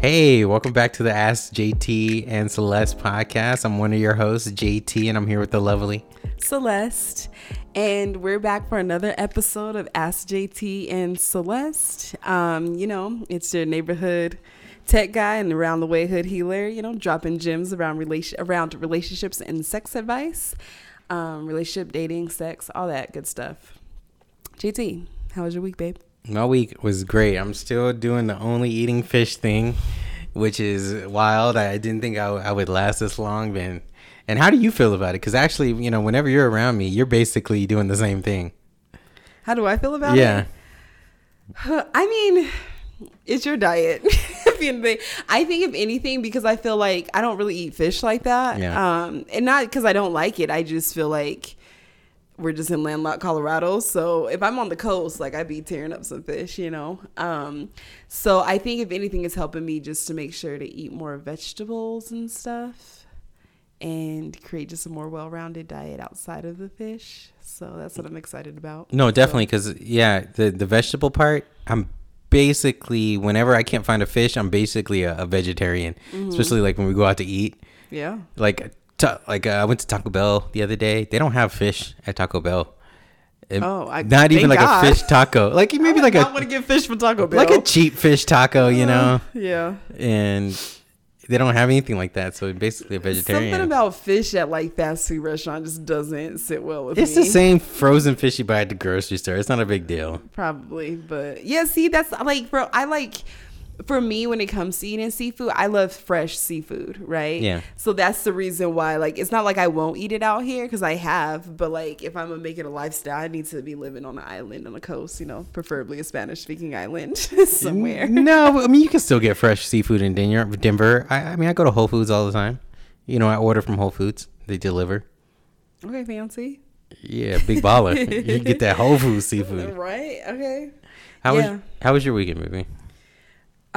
Hey, welcome back to the Ask JT and Celeste podcast. I'm one of your hosts, JT, and I'm here with the lovely Celeste. And we're back for another episode of Ask JT and Celeste. Um, you know, it's your neighborhood tech guy and around the way hood healer, you know, dropping gems around relation around relationships and sex advice. Um, relationship, dating, sex, all that good stuff. JT, how was your week, babe? My week was great. I'm still doing the only eating fish thing, which is wild. I didn't think I, w- I would last this long, man. And how do you feel about it? Because actually, you know, whenever you're around me, you're basically doing the same thing. How do I feel about yeah. it? Yeah. I mean, it's your diet. I think if anything, because I feel like I don't really eat fish like that. Yeah. Um, and not because I don't like it. I just feel like we're just in landlocked Colorado. So if I'm on the coast, like I'd be tearing up some fish, you know. Um, so I think if anything, it's helping me just to make sure to eat more vegetables and stuff, and create just a more well-rounded diet outside of the fish. So that's what I'm excited about. No, definitely. Because, yeah, the, the vegetable part, I'm basically, whenever I can't find a fish, I'm basically a, a vegetarian, especially like when we go out to eat. Yeah. like ta- like uh, I went to Taco Bell the other day. They don't have fish at Taco Bell. It- Oh, I- not even like God. a fish taco. Like maybe like I a want to get fish from Taco Bell. like a cheap fish taco, you know. yeah. And they don't have anything like that, so basically a vegetarian. Something about fish at like fast food restaurant just doesn't sit well with it's me. It's the same frozen fish you buy at the grocery store. It's not a big deal. Probably, but yeah. See, that's like bro, I like for me when it comes to eating seafood, I love fresh seafood, right? Yeah. So that's the reason why. Like, it's not like I won't eat it out here because I have, but like if I'm gonna make it a lifestyle, I need to be living on an island on the coast, you know, preferably a Spanish speaking island somewhere. no, I mean you can still get fresh seafood in Denver. Denver. I, I mean I go to Whole Foods all the time. You know I order from Whole Foods. They deliver. Okay, fancy. Yeah, big baller. you get that Whole Foods seafood. Right. Okay. How Yeah. was how was your weekend, movie?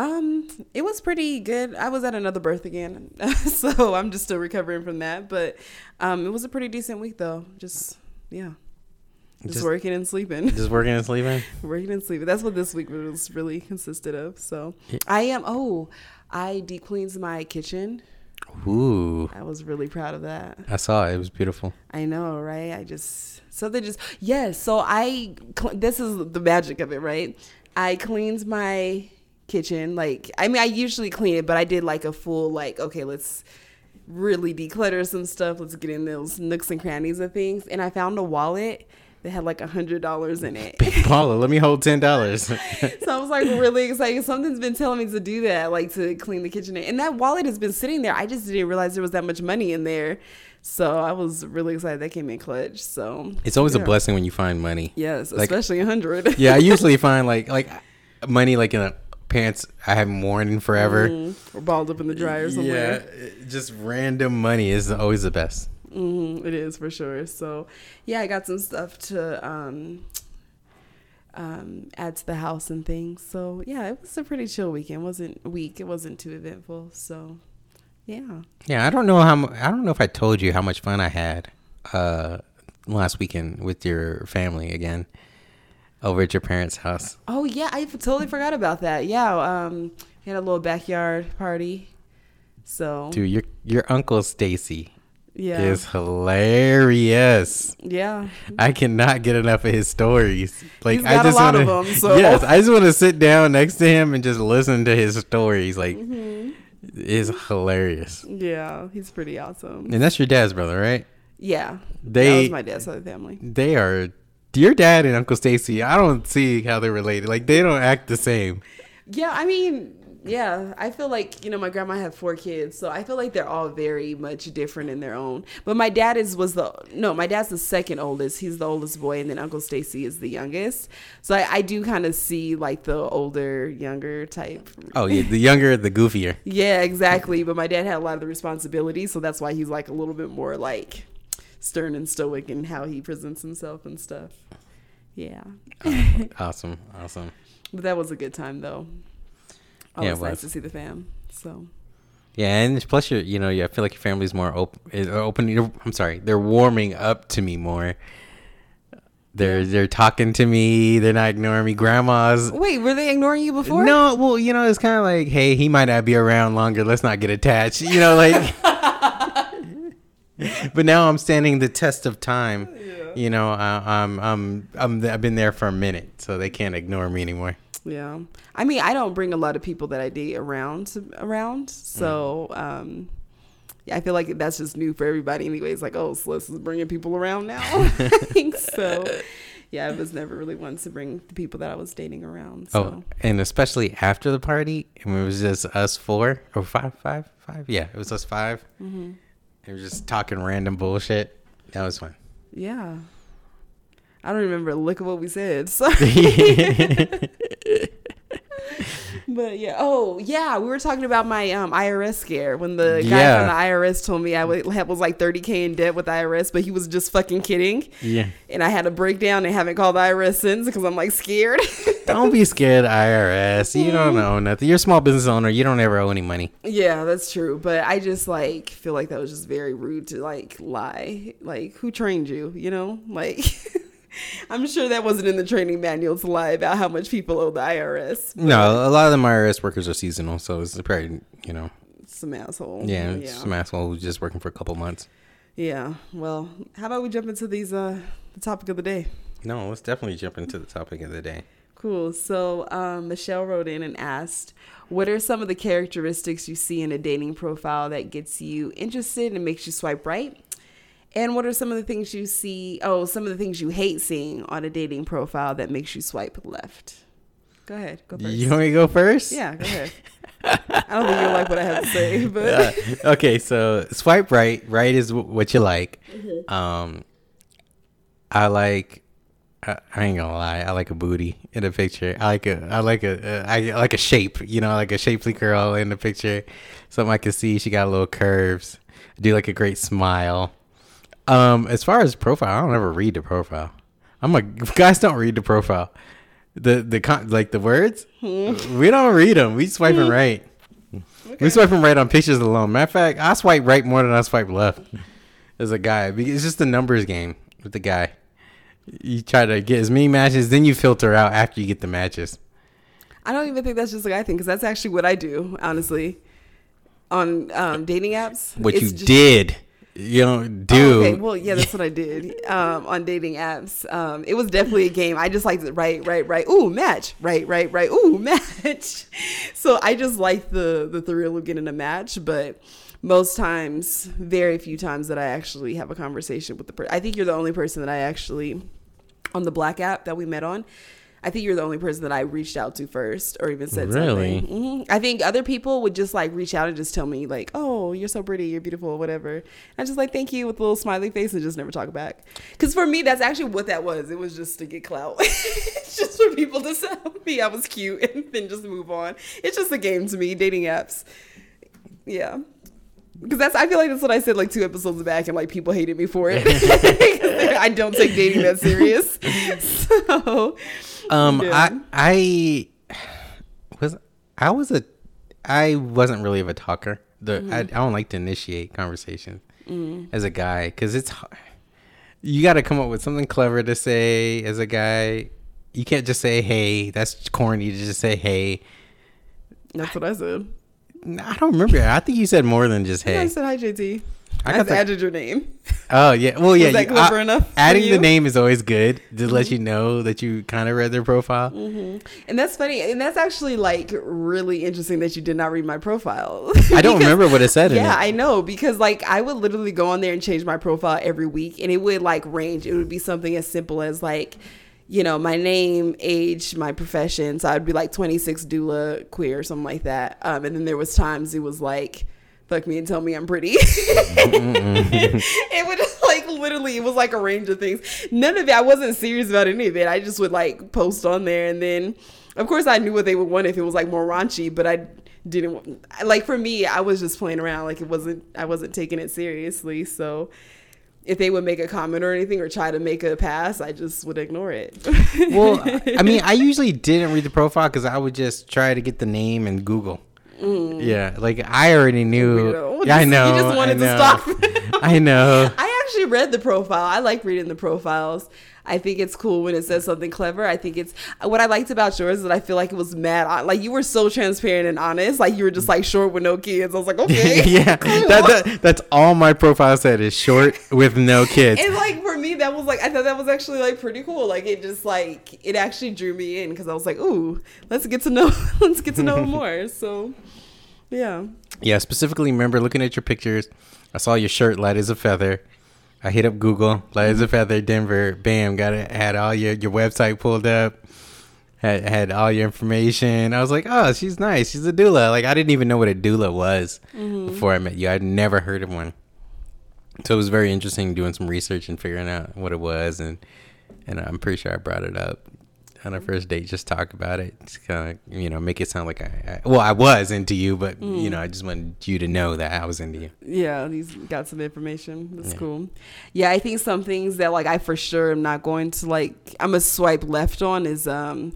Um, it was pretty good. I was at another birth again, so I'm just still recovering from that. But um, it was a pretty decent week though. Just yeah, just, Just- working and sleeping, Just working and sleeping. working and sleeping. That's what this week was really consisted of. So I am. Oh, I deep cleans my kitchen. Ooh, I was really proud of that. I saw it. It was beautiful. I know, right? I just so they just yes. So I this is the magic of it, right? I cleaned my kitchen. Like I mean, I usually clean it, but I did like a full like okay, let's really declutter some stuff. Let's get in those nooks and crannies of things. And I found a wallet that had like a hundred dollars in it. Paula, let me hold ten dollars. so I was like really excited. Something's been telling me to do that, like to clean the kitchen. And that wallet has been sitting there. I just didn't realize there was that much money in there. So I was really excited that came in clutch. So it's always yeah. a blessing when you find money. Yes, Like- especially a hundred. Yeah, I usually find like like money like in a pants I haven't worn in forever. or balled up in the dryer somewhere. it- just random money is always the best. hmm it is for sure. So yeah, I got some stuff to um, um, add to the house and things. So yeah, it was a pretty chill weekend. wasn't week. It wasn't too eventful. So yeah. Yeah, I don't know how I don't know if I told you how much fun I had uh last weekend with your family again over at your parents' house. Oh yeah, I totally forgot about that. Yeah, um, we had a little backyard party. So Dude, your your uncle Stacy yeah, is hilarious. yeah. I cannot get enough of his stories. Like He's I got a just lot wanna, of 'em, so- yes, I just want to sit down next to him and just listen to his stories. Like, Mm-hmm. it's hilarious. Yeah, he's pretty awesome. And that's your dad's brother, right? Yeah, that They was my dad's other family. they are your dad and Uncle Stacy. I don't see how they're related. Like they don't act the same. Yeah, I mean, yeah, I feel like you know my grandma had four kids, so I feel like they're all very much different in their own. But my dad is was the no, my dad's the second oldest. He's the oldest boy, and then Uncle Stacy is the youngest. So I, I do kind of see like the older, younger type. Oh yeah, the younger, the goofier. Yeah, exactly. But my dad had a lot of the responsibility, so that's why he's like a little bit more like stern and stoic in how he presents himself and stuff. Yeah, Awesome, awesome. but that was a good time though. Yeah, it Always nice to see the fam. So. Yeah, and plus you're, you know, yeah, I feel like your family's more uh, open. Is open. I'm sorry, they're warming up to me more. They're they're talking to me. They're not ignoring me. Grandmas. Wait, were they ignoring you before? No, well, you know, it's kind of like, hey, he might not be around longer. Let's not get attached. You know, like. but now I'm standing the test of time. You know, I, I'm I'm I'm I've been there for a minute, so they can't ignore me anymore. Yeah. I mean, I don't bring a lot of people that I date around around. So, um, yeah, I feel like that's just new for everybody. Anyways, like, oh, Celeste is bringing people around now. so, yeah, I was never really one to bring the people that I was dating around. So. Oh, and especially after the party, and it was just us four or five, five, five. Yeah, it was us 5 Mm-hmm. We were just talking random bullshit. That was fun. Yeah. I don't remember a lick of what we said. So. But yeah, oh yeah, we were talking about my um, IRS scare when the guy Yeah. from the IRS told me I was like 30k in debt with IRS, but he was just fucking kidding. yeah. And I had a breakdown and haven't called the IRS since because I'm like scared. Don't be scared, IRS. You don't know nothing. You're a small business owner. You don't ever owe any money. yeah, that's true. But I just like feel like that was just very rude to like lie. Like who trained you? You know, like. I'm sure that wasn't in the training manual to lie about how much people owe the IRS. No, a lot of them IRS workers are seasonal, so it's probably you know, Some asshole. yeah, yeah. some asshole who's just working for a couple months. Yeah. Well, how about we jump into these uh the topic of the day? No, let's definitely jump into the topic of the day. Cool. So um, Michelle wrote in and asked, "What are some of the characteristics you see in a dating profile that gets you interested and makes you swipe right? And what are some of the things you see? Oh, some of the things you hate seeing on a dating profile that makes you swipe left." Go ahead. Go first. You want me to go first? yeah. Go ahead. I don't think you'll like what I have to say, but Uh, okay, so swipe right. Right is w- what you like. Mm-hmm. Um, I like. I, I ain't gonna lie. I like a booty in a picture. I like a. I like a. Uh, I like a shape. You know, like a shapely girl in the picture. Something I can see. She got little curves. I do like a great smile. Um, as far as profile, I don't ever read the profile. I'm a guys don't read the profile. The the con like the words. we don't read them. We swiping right. We swiping right on pictures alone. Matter of fact, I swipe right more than I swipe left as a guy. Because It's just a numbers game with the guy. You try to get as many matches, then you filter out after you get the matches. I don't even think that's just a guy thing because that's actually what I do, honestly, on um, dating apps. What It's you just- did, you don't Oh, okay, well, yeah, that's what I did um, on dating apps. Um, it was definitely a game. I just liked it. Right, right, right. Ooh, match. Right, right, right. Ooh, match. So I just like the the thrill of getting a match, but most times, very few times that I actually have a conversation with the person. I think you're the only person that I actually on the Black app that we met on. I think you're the only person that I reached out to first, or even said Really? something. hmm I think other people would just like reach out and just tell me like, "Oh, you're so pretty, you're beautiful, whatever." I just like thank you with a little smiley face and just never talk back. Because for me, that's actually what that was. It was just to get clout, It's just for people to tell me I was cute and then just move on. It's just a game to me. Dating apps, yeah. Because that's I feel like that's what I said like two episodes back, and like people hated me for it. I don't take dating that serious. So, Um, Yeah. I I was I was a I wasn't really of a talker. The Mm-hmm. I, I don't like to initiate conversations Mm. as a guy because it's hard. you got to come up with something clever to say as a guy. You can't just say hey. That's corny to just say hey. that's what I said. I don't remember. I think you said more than just hey. I said hi, JT. I got the- added your name. Oh yeah. Well yeah. that you- clever I- enough Adding the? Mm-hmm. name is always good to let you know that you kind of read their profile. And that's funny. And that's actually like really interesting that you did not read my profile. I don't Because- remember what it said in Yeah, it. I know because like I would literally go on there and change my profile every week, and it would like range. It would be something as simple as like, you know, my name, age, my profession. So I'd be like 26 doula queer or something like that. Um, and then there was times it was like, fuck me and tell me I'm pretty. it would like literally it was like a range of things. None of it. I wasn't serious about any of it. I just would like post on there, and then of course I knew what they would want if it was like more raunchy, but I didn't like for me I was just playing around like it wasn't I wasn't taking it seriously so if they would make a comment or anything or try to make a pass I just would ignore it well, I mean, I usually didn't read the profile because I would just try to get the name and Google. Mm. Yeah, like I already knew. Yeah, I know. you just wanted I to stop. I know. I actually read the profile. I like reading the profiles. I think it's cool when it says something clever. I think it's what I liked about yours is that I feel like it was mad. Like you were so transparent and honest. Like you were just like short with no kids. I was like, okay, yeah, that, that, that's all my profile said is short with no kids. And like me, that was like I thought that was actually like pretty cool. Like it just like it actually drew me in because I was like, ooh, let's get to know, let's get to know more. So, yeah. Yeah, specifically remember looking at your pictures. I saw your shirt light as a feather. I hit up Google, light as a feather, Denver. Bam, got it. Had all your your website pulled up. Had had all your information. I was like, oh, she's nice. She's a doula. Like I didn't even know what a doula was mm-hmm. before I met you. I'd never heard of one. So it was very interesting doing some research and figuring out what it was, and and I'm pretty sure I brought it up on our first date just talk about it just kind of you know make it sound like I, I, well i was into you but mm. you know i just wanted you to know that i was into you yeah he's got some information that's yeah. cool yeah i think some things that like i for sure am not going to like i'm a swipe left on is um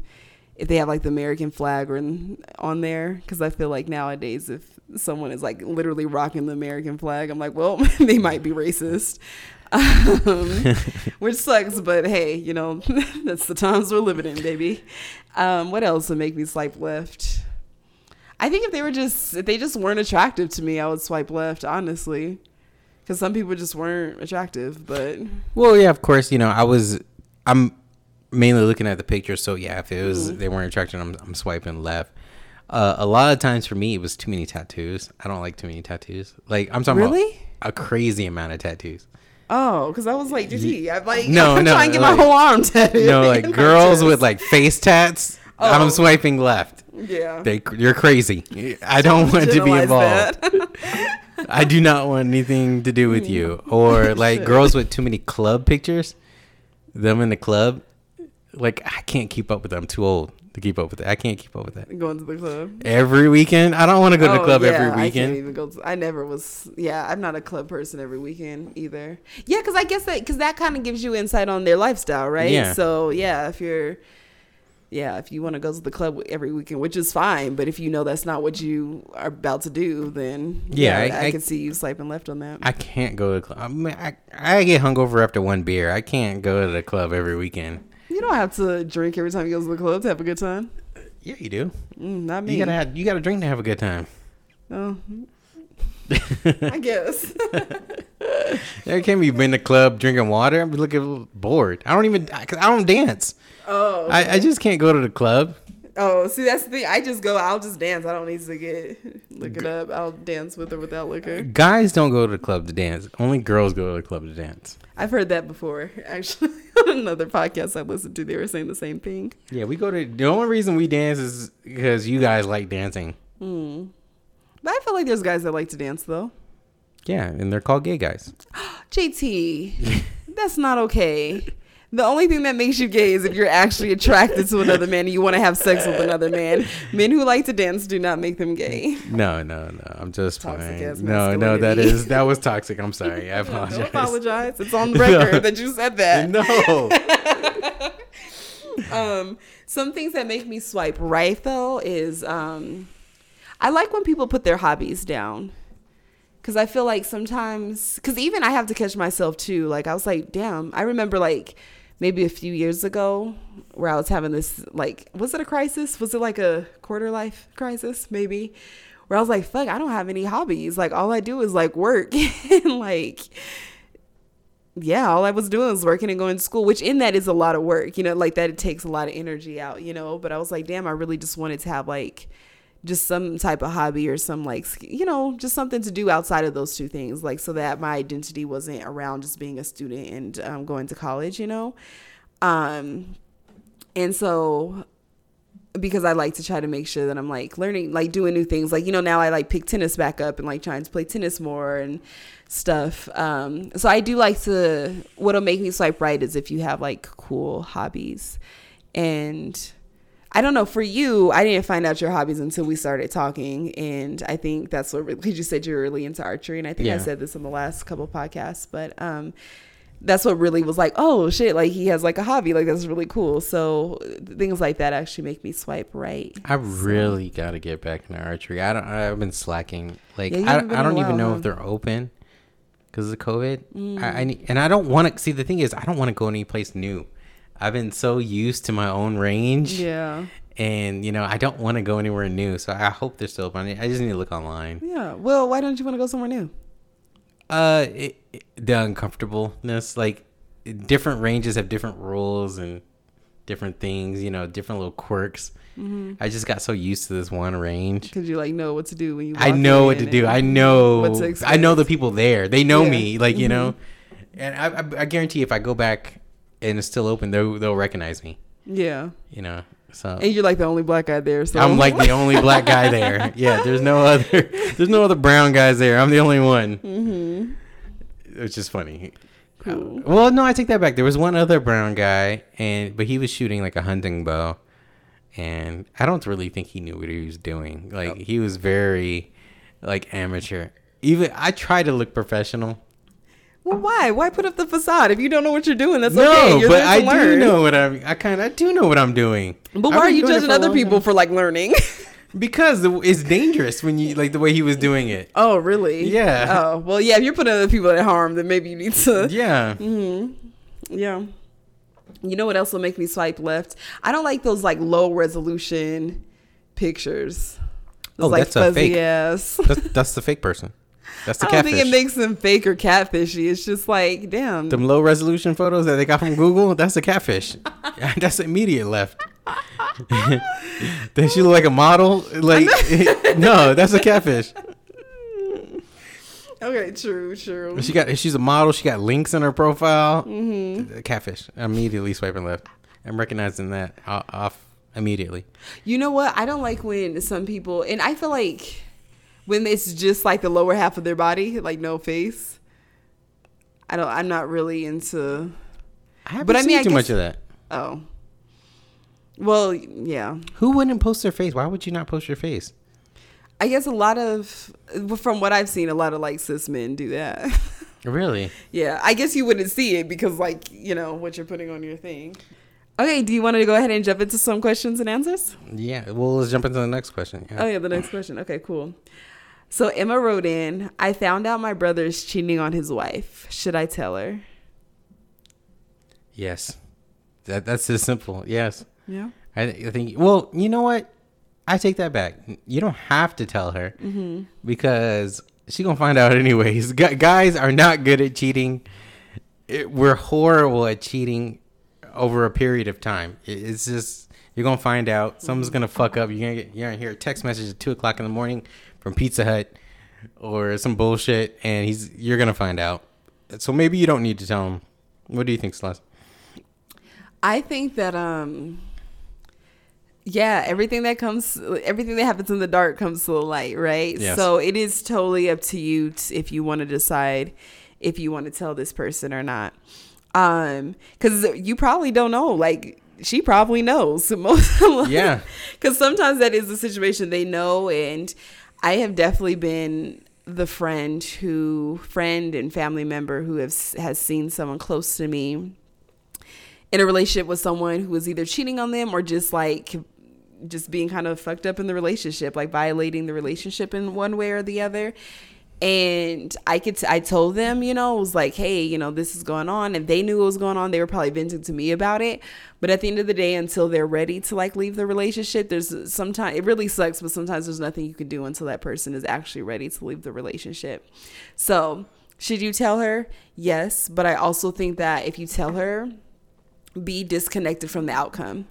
if they have like the american flag on there because i feel like nowadays if someone is like literally rocking the american flag i'm like well they might be racist um, which sucks. But hey, you know that's the times we're living in, baby. Um, what else would make me swipe left? I think if they were just if they just weren't attractive to me, I would swipe left. Honestly, because some people just weren't attractive. But well, yeah, of course, you know I was I'm mainly looking at the picture. So yeah, if it was mm-hmm. they weren't attractive, I'm, I'm swiping left. Uh, a lot of times for me, it was too many tattoos. I don't like too many tattoos. Like I'm talking really? about a crazy amount of tattoos. Oh, because I was like, gee, I'm like, no, I'm no, trying to get like, my whole arm tattooed. No, like girls with like face tats. Oh. I'm swiping left. Yeah, they, you're crazy. I don't want to be involved. I do not want anything to do with you. Or like girls with too many club pictures. Them in the club, like I can't keep up with them. I'm too old to keep up with it. I can't keep up with that. Going to the club every weekend. I don't want to go oh, to the club yeah, every weekend. I can't even go. To, I never was. Yeah, I'm not a club person every weekend either. Yeah, because I guess that because that kind of gives you insight on their lifestyle, right? Yeah. So yeah, if you're. Yeah, if you want to go to the club every weekend, which is fine, but if you know that's not what you are about to do, then yeah, yeah I, I, I, can see you swiping left on that. I can't go to the club. I, mean, I, I get hungover after one beer. I can't go to the club every weekend. You don't have to drink every time you go to the club to have a good time. Yeah, you do. Mm, not me. You gotta have, you gotta drink to have a good time. Oh, I guess. Every time you've been to club drinking water, I'm looking bored. I don't even, I, I don't dance. Oh, okay. I, I just can't go to the club. Oh, see, that's the thing. I just go. I'll just dance. I don't need to get look it up. I'll dance with or without liquor. Guys don't go to the club to dance. Only girls go to the club to dance. I've heard that before. Actually, another podcast I listened to, they were saying the same thing. Yeah, we go to. The only reason we dance is because you guys like dancing. Hmm. But I feel like there's guys that like to dance though. Yeah, and they're called gay guys. JT, that's not okay. The only thing that makes you gay is if you're actually attracted to another man and you want to have sex with another man. Men who like to dance do not make them gay. No, no, no. I'm just toxic playing. No, no, that is that was toxic. I'm sorry. I apologize. Don't apologize. It's on the record no. that you said that. No. um, some things that make me swipe right though is um, I like when people put their hobbies down because I feel like sometimes, because even I have to catch myself too. Like I was like, damn, I remember like maybe a few years ago where I was having this like was it a crisis? Was it like a quarter life crisis maybe? Where I was like, fuck, I don't have any hobbies. Like all I do is like work and like yeah, all I was doing was working and going to school, which in that is a lot of work, you know, like that it takes a lot of energy out, you know. But I was like, damn, I really just wanted to have like just some type of hobby or some like you know just something to do outside of those two things like so that my identity wasn't around just being a student and um, going to college you know um and so because I like to try to make sure that I'm like learning, like doing new things. Like, you know, now I like pick tennis back up and like trying to play tennis more and stuff. Um, so I do like to, what'll make me swipe right is if you have like cool hobbies. And I don't know. For you, I didn't find out your hobbies until we started talking, and I think that's what really. You said you're really into archery, and I think yeah. I said this in the last couple podcasts, but um, that's what really was like. Oh shit! Like he has like a hobby. Like that's really cool. So things like that actually make me swipe right. I really got to get back into archery. I don't. I've been slacking. Like yeah, I, I don't even know huh? if they're open because of COVID. Mm. I, I, and I don't want to see. The thing is, I don't want to go any place new. I've been so used to my own range. Yeah. And you know, I don't want to go anywhere new, so I hope they're still open. I just need to look online. Yeah. Well, why don't you want to go somewhere new? Uh, it, it- the uncomfortableness, like different ranges have different rules and different things. You know, different little quirks. Mm-hmm. I just got so used to this one range. Because you like know what to do when you. I know what to do. I know. what to I know the people there. They know Yeah. me. Like you Mhm. know, and I, I, I guarantee if I go back and it's still open, they'll they'll recognize me. Yeah. You know. So And you're like the only black guy there. So I'm like the only black guy there. Yeah. There's no other. There's no other brown guys there. I'm the only one. Mm-hmm. Which is funny. Cool. Well, no, I take that back. There was one other brown guy, and but he was shooting like a hunting bow, and I don't really think he knew what he was doing. Like he was very, like amateur. Even I try to look professional. Well, why? Why put up the facade if you don't know what you're doing? That's no, okay. You're but I do know what I'm. I kind of I do know what I'm doing. But why are you judging other people time. for like learning? Because it's dangerous when you like the way he was doing it. oh, really? Yeah. Oh, well, yeah. If you're putting other people at harm, then maybe you need to. Yeah. Mm-hmm. Yeah. You know what else will make me swipe left? I don't like those like low resolution pictures. Those, Oh, like that's a fake. ass. That's, that's the fake person. That's the I don't catfish. think it makes them fake or catfishy. It's just like, damn. Them low resolution photos that they got from Google, that's a catfish. that's immediate left. Does she look like a model? Like no, that's a catfish. okay, true, true. She got she's a model. She got links in her profile. Mm-hmm. Catfish. Immediately swiping left. I'm recognizing that off immediately. You know what? I don't like when some people, and I feel like when it's just like the lower half of their body, like no face. I don't. I'm not really into. I haven't But I seen mean, I too much of that. Oh. Well, yeah. Who wouldn't post their face? Why would you not post your face? I guess a lot of, from what I've seen, a lot of like cis men do that. Really? yeah, I guess you wouldn't see it because, like, you know, what you're putting on your thing. Okay, do you want to go ahead and jump into some questions and answers? Yeah. Well, let's jump into the next question. Yeah. Oh, yeah, the next question. Okay, cool. So Emma wrote in I found out my brother is cheating on his wife. Should I tell her? Yes. That that's as simple. Yes. Yeah. I, I think. Well, you know what? I take that back. You don't have to tell her Mm-hmm. because she gonna find out anyways. Gu guys are not good at cheating. It, we're horrible at cheating over a period of time. It's just you're gonna find out. Someone's gonna fuck up. You're gonna get you're gonna hear a text message at two o'clock in the morning from Pizza Hut or some bullshit, and he's you're gonna find out. So maybe you don't need to tell him. What do you think, Celeste? I think that um yeah, everything that comes everything that happens in the dark comes to the light, right? Yes. So it is totally up to you t- if you want to decide if you want to tell this person or not. Um cuz you probably don't know like she probably knows most Yeah. cuz sometimes that is the situation they know and I have definitely been the friend who friend and family member who has has seen someone close to me in a relationship with someone who was either cheating on them or just like just being kind of fucked up in the relationship, like violating the relationship in one way or the other. And I could, t- I told them, you know, it was like, hey, you know, this is going on, and they knew what was going on. They were probably venting to me about it. But at the end of the day, until they're ready to like leave the relationship, there's sometimes it really sucks, but sometimes there's nothing you can do until that person is actually ready to leave the relationship. So, should you tell her? Yes, but I also think that if you tell her, be disconnected from the outcome.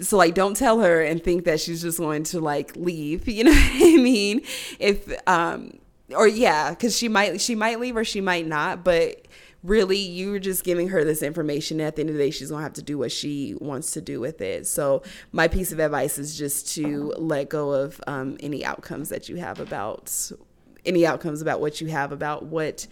So like don't tell her and think that she's just going to like leave, you know what I mean? If um or yeah, cuz she might she might leave or she might not, but really you're just giving her this information at the end of the day she's going to have to do what she wants to do with it. So my piece of advice is just to let go of um any outcomes that you have about any outcomes about what you have about what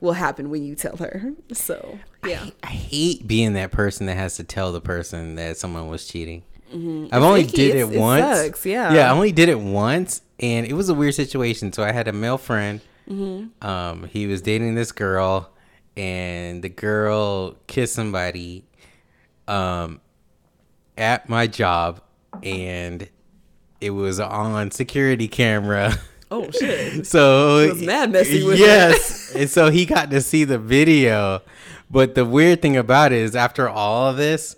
will happen when you tell her. So, yeah. I hate being that person that has to tell the person that someone was cheating. I've only icky. did Mm-hmm. It's- it once. sucks, yeah. yeah, I only did it once, and it was a weird situation. So I had a male friend. Mm-hmm. Um, he was dating this girl, and the girl kissed somebody, um, at my job, and it was on security camera. Oh shit. So It was mad messy with yes, and so he got to see the video. But the weird thing about it is, after all of this,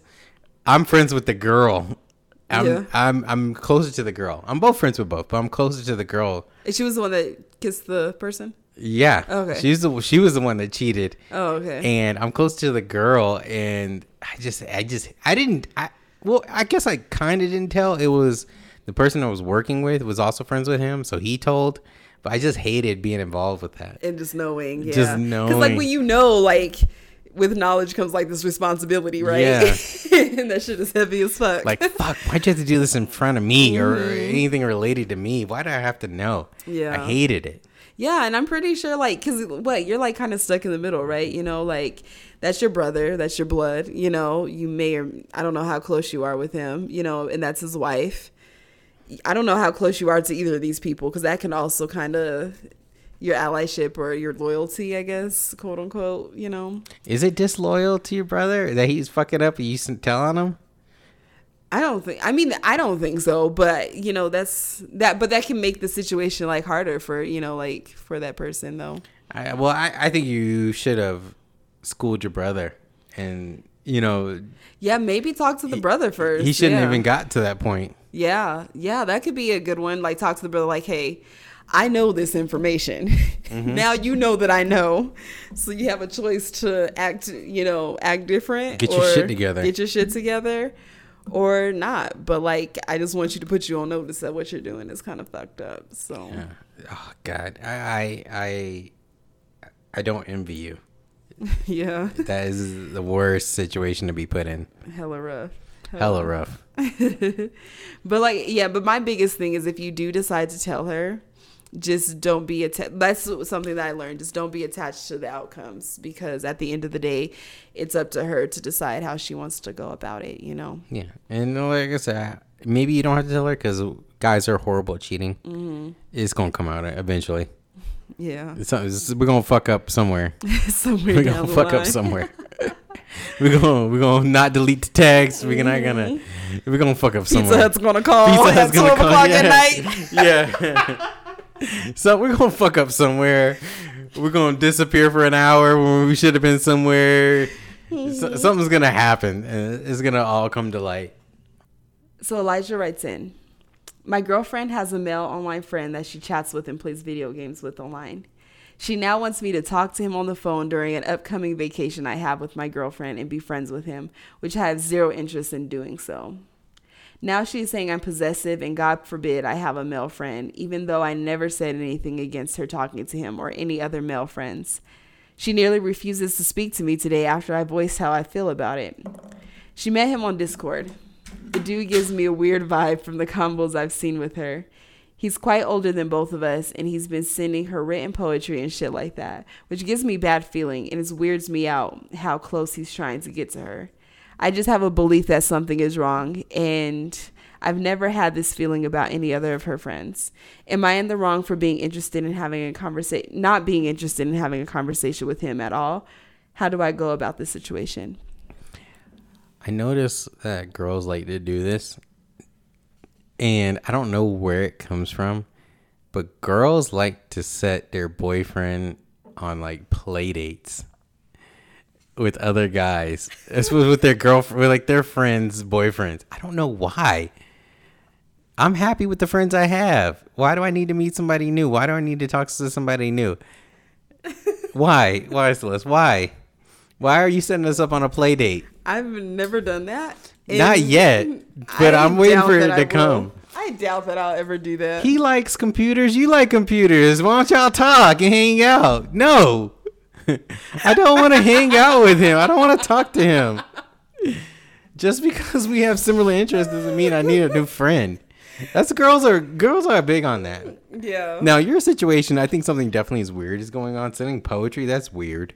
I'm friends with the girl. I'm Yeah. I'm I'm closer to the girl. I'm both friends with both, but I'm closer to the girl. And she was the one that kissed the person. Yeah. Okay. She's the she was the one that cheated. Oh, okay. and I'm close to the girl, and I just, I just, I didn't, I, well, I guess I kind of didn't tell. It was the person I was working with was also friends with him, so he told, but I just hated being involved with that. and just knowing, yeah. Just knowing, because like when you know, like with knowledge comes like this responsibility, right? Yeah. and that shit is heavy as fuck. Like, fuck, why'd you have to do this in front of me or anything related to me? Why do I have to know? Mm-hmm. Yeah. I hated it. Yeah, and I'm pretty sure, like, cause what you're like kind of stuck in the middle, right? You know, like that's your brother, that's your blood. You know, you may or I don't know how close you are with him. You know, and that's his wife. I don't know how close you are to either of these people, because that can also kind of your allyship or your loyalty, I guess, quote unquote. You know, Is it disloyal to your brother that he's fucking up and you s- tell on him? I don't think. I mean, I don't think so. But you know, that's that. But that can make the situation like harder for you know, like for that person though. I, well, I, I think you should have schooled your brother and, you know, Yeah, maybe talk to the brother first. he shouldn't yeah. even got to that point. Yeah, yeah, that could be a good one. Like talk to the brother, like, hey, I know this information. Mm-hmm. now you know that I know, so you have a choice to act, you know, act different. Get your shit together. Get your shit together, or not. But like, I just want you to put you on notice that what you're doing is kind of fucked up. So Yeah. Oh God, I, I I I don't envy you. yeah, That is the worst situation to be put in. hella rough. Hella rough. but like yeah but my biggest thing is if you do decide to tell her just don't be attached that's something that i learned just don't be attached to the outcomes because at the end of the day it's up to her to decide how she wants to go about it you know Yeah, and like I said, maybe you don't have to tell her because guys are horrible at cheating. Mm-hmm. It's gonna come out eventually. yeah It's, it's- we're gonna fuck up somewhere. somewhere We're gonna fuck line. up somewhere. we're gonna we're gonna not delete the text. We're not gonna we're gonna fuck up somewhere. pizza hut's gonna call Pizza Hut's 12 gonna o'clock come, at night yeah. so we're gonna fuck up somewhere. We're gonna disappear for an hour when we should have been somewhere. So, mm-hmm. something's gonna happen, and it's gonna all come to light. So Elijah writes in My girlfriend has a male online friend that she chats with and plays video games with online. She now wants me to talk to him on the phone during an upcoming vacation I have with my girlfriend and be friends with him, which I have zero interest in doing so. Now she's saying I'm possessive and God forbid I have a male friend, even though I never said anything against her talking to him or any other male friends. She nearly refuses to speak to me today after I voiced how I feel about it. She met him on Discord. The dude gives me a weird vibe from the combos I've seen with her. He's quite older than both of us, and he's been sending her written poetry and shit like that, which gives me bad feeling and it weirds me out how close he's trying to get to her. I just have a belief that something is wrong, and I've never had this feeling about any other of her friends. Am I in the wrong for being interested in having a conversation, not being interested in having a conversation with him at all? How do I go about this situation? I notice that girls like to do this, and I don't know where it comes from, but girls like to set their boyfriend on like play dates with other guys. This was with their girlfriend, with like their friends' boyfriends. I don't know why. I'm happy with the friends I have. Why do I need to meet somebody new? Why do I need to talk to somebody new? Why? Why, Celeste? Why? Why are you setting us up on a play date? I've never done that. Not yet, but I I'm waiting for it to I come. will. I doubt that I'll ever do that. He likes computers. You like computers. Why don't y'all talk and hang out? No, I don't want to hang out with him. I don't want to talk to him. Just because we have similar interests doesn't mean I need a new friend. That's girls are girls are big on that. yeah. Now your situation, I think something definitely is weird is going on. Sending poetry, that's weird.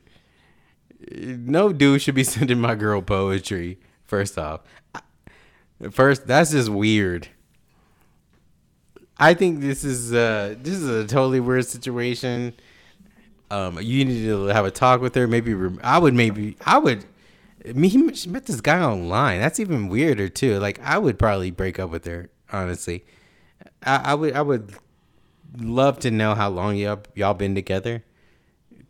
No dude should be sending my girl poetry. First off, first that's just weird. I think this is uh this is a totally weird situation. Um, you need to have a talk with her. Maybe rem- I would maybe I would. Me, he, she met this guy online. That's even weirder too. Like I would probably break up with her. Honestly, I, I would I would love to know how long y'all y'all been together.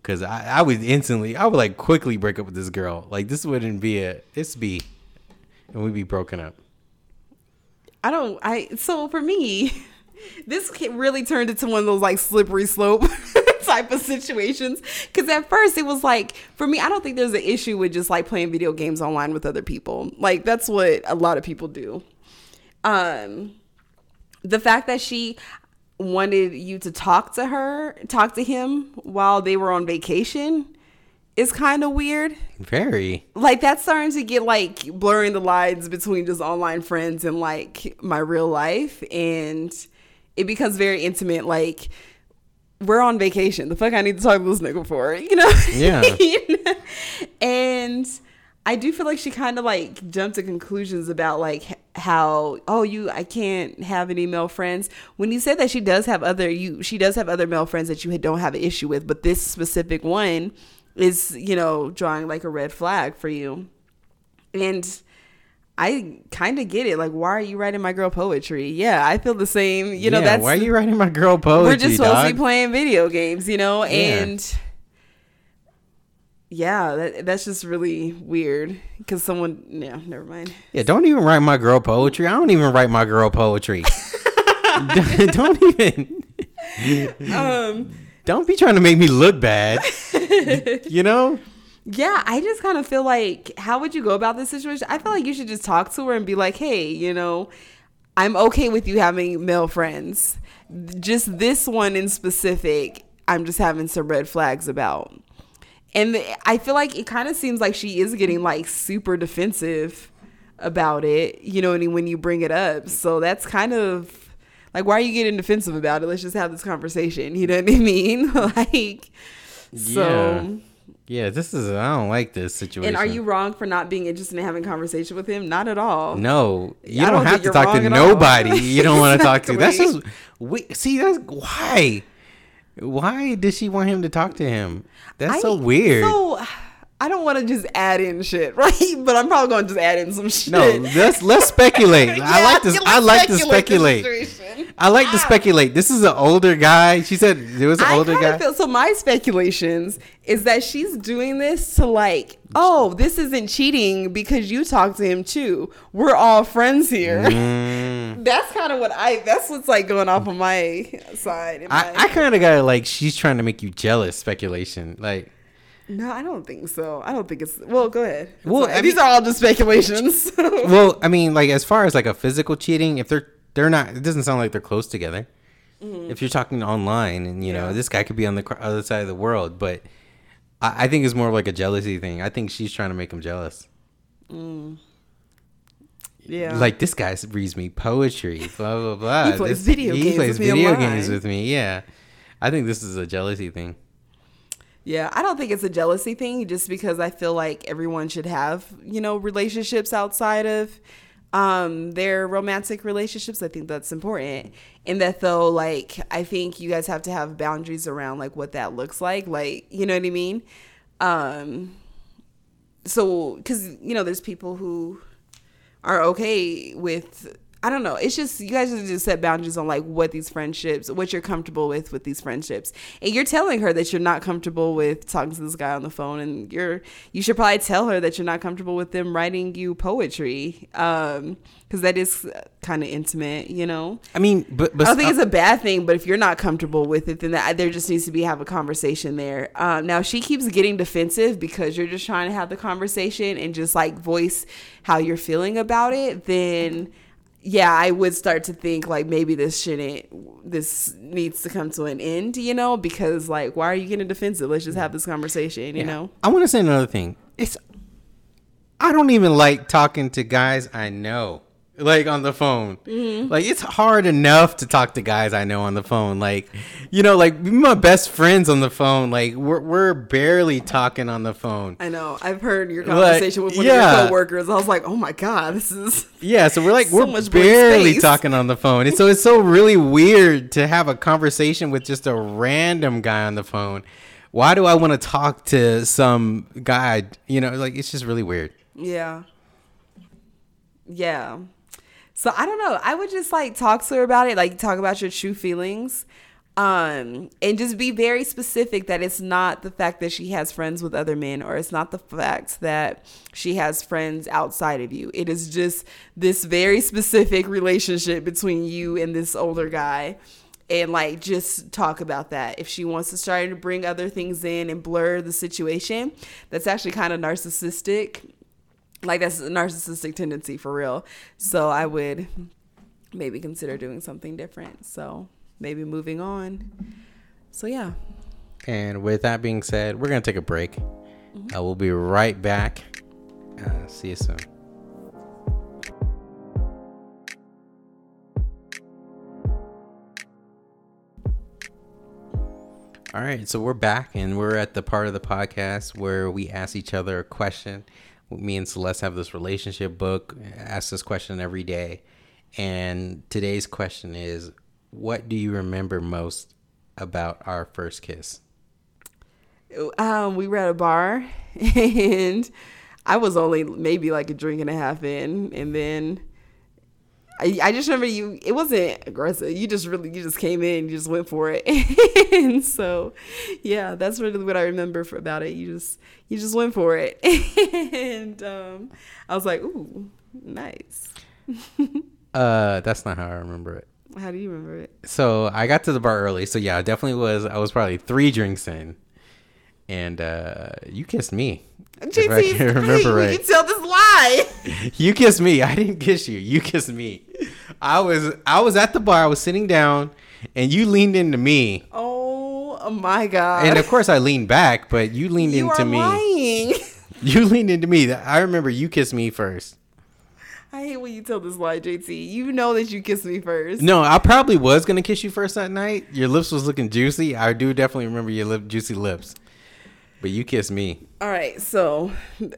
Cause I, I would instantly, I would like quickly break up with this girl. Like this wouldn't be a, this be, and we'd be broken up. I don't. I so for me, this really turned into one of those like slippery slope type of situations. Because at first it was like for me, I don't think there's an issue with just like playing video games online with other people. Like that's what a lot of people do. Um, the fact that she wanted you to talk to her, talk to him while they were on vacation is kind of weird. Very. Like that's starting to get like blurring the lines between just online friends and like my real life and it becomes very intimate like we're on vacation. The fuck I need to talk to this nigga for, you know? Yeah. you know? And I do feel like she kind of like jumped to conclusions about like how oh you I can't have any male friends when you said that she does have other you she does have other male friends that you don't have an issue with but this specific one is you know drawing like a red flag for you and I kind of get it. Like, why are you writing my girl poetry? Yeah, I feel the same. You know, Yeah, that's why are you writing my girl poetry? we're just supposed dog? to be playing video games, you know, Yeah. and yeah, that, that's just really weird because someone, yeah, never mind. Yeah, don't even write my girl poetry. I don't even write my girl poetry. don't, don't even. Um, Don't be trying to make me look bad. you know? Yeah, I just kind of feel like, how would you go about this situation? I feel like you should just talk to her and be like, hey, you know, I'm okay with you having male friends. Just this one in specific, I'm just having some red flags about. And the, I feel like it kind of seems like she is getting like super defensive about it, you know, and when you bring it up. So that's kind of like, why are you getting defensive about it? Let's just have this conversation. You know what I mean? like, so. Yeah, this is. I don't like this situation. And are you wrong for not being interested in having a conversation with him? Not at all. No, you don't, don't have to talk to all. nobody. You don't want to talk to. That's just. We see. That's why. Why does she want him to talk to him? That's so weird. So I don't want to just add in shit, right? But I'm probably going to just add in some shit. no, let's let's speculate. I like this. I like to speculate. I like to speculate. This is an older guy. She said there was an I older guy. feel so. My speculations is that she's doing this to like, oh, this isn't cheating because you talked to him too. We're all friends here. Mm. That's kind of what I. That's what's like going off on my side. my- I, I kind of got like she's trying to make you jealous. Speculation, like no, I don't think so. I don't think it's. Well, go ahead. It's Well, these mean- are all just speculations. well, I mean, like as far as like a physical cheating, if they're they're not, it doesn't sound like they're close together. If you're talking online, and you know Mm-hmm. This guy could be on the other side of the world, but I, I think it's more like a jealousy thing. I think she's trying to make him jealous. Mm. yeah. Like this guy reads me poetry, blah blah blah. He plays This- video he games plays with video games with me. Yeah, I think this is a jealousy thing. Yeah, I don't think it's a jealousy thing just because I feel like everyone should have, you know, relationships outside of um their romantic relationships. I think that's important. And that though like I think you guys have to have boundaries around like what that looks like, like, you know what I mean? Um so cuz you know there's people who are okay with I don't know. It's just you guys just just set boundaries on like what these friendships, what you're comfortable with with these friendships, and you're telling her that you're not comfortable with talking to this guy on the phone, and you're you should probably tell her that you're not comfortable with them writing you poetry, um, because that is kind of intimate, you know. I mean, but but I don't think it's a bad thing, but if you're not comfortable with it, then that, there just needs to be have a conversation there. Um, now she keeps getting defensive because you're just trying to have the conversation and just like voice how you're feeling about it. Then, yeah, I would start to think like maybe this shouldn't, this needs to come to an end, you know? Because like, why are you getting defensive? Let's just have this conversation, you Yeah. know? I want to say another thing. It's I don't even like talking to guys I know. Like on the phone. Mm-hmm. Like it's hard enough to talk to guys I know on the phone. Like you know, like my best friends on the phone. Like we're we're barely talking on the phone. I know. I've heard your Like, conversation with one of your coworkers. I was like, oh my God, this is. Yeah, so we're like So we're barely talking on the phone. And so it's so really weird to have a conversation with just a random guy on the phone. Why do I want to talk to some guy? You know, like it's just really weird. Yeah. Yeah. So I don't know. I would just like talk to her about it, like talk about your true feelings. um and just be very specific that it's not the fact that she has friends with other men or it's not the fact that she has friends outside of you it is just this very specific relationship between you and this older guy and like just talk about that if she wants to start to bring other things in and blur the situation that's actually kind of narcissistic like that's a narcissistic tendency for real so i would maybe consider doing something different so maybe moving on. So yeah. And with that being said, we're gonna take a break. Mm-hmm. Uh, we'll be right back. Uh, see you soon. All right, so we're back and we're at the part of the podcast where we ask each other a question. Me and Celeste have this relationship book, ask this question every day. And today's question is what do you remember most about our first kiss? Um, we were at a bar and I was only maybe like a drink and a half in, and then I, I just remember you. It wasn't aggressive. You just really you just came in, you just went for it, and so yeah, that's really what I remember for, about it. You just you just went for it, and um, I was like, ooh, nice. uh, that's not how I remember it. How do you remember it? So I got to the bar early. So yeah, I definitely was. I was probably three drinks in, and uh, you kissed me. JT, I can remember right. You can tell this lie. you kissed me. I didn't kiss you. You kissed me. I was I was at the bar. I was sitting down, and you leaned into me. Oh my god! And of course, I leaned back, but you leaned you into me. Lying. You leaned into me. I remember you kissed me first. I hate when you tell this lie, JT. You know that you kissed me first. No, I probably was gonna kiss you first that night. Your lips was looking juicy. I do definitely remember your lip juicy lips. But you kissed me. All right, so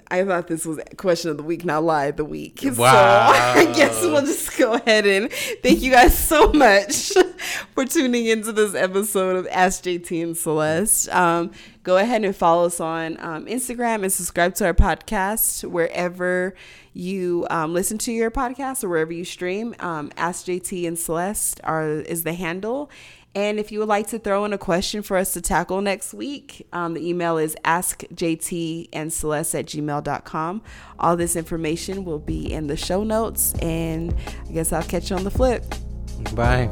I thought this was question of the week, not lie of the week. Wow. So I guess we'll just go ahead and thank you guys so much for tuning into this episode of Ask JT and Celeste. Um, go ahead and follow us on um, Instagram and subscribe to our podcast wherever you um, listen to your podcast or wherever you stream. Um, Ask JT and Celeste are is the handle. And if you would like to throw in a question for us to tackle next week, um, the email is askjtandceleste at gmail.com. All this information will be in the show notes, and I guess I'll catch you on the flip. Bye.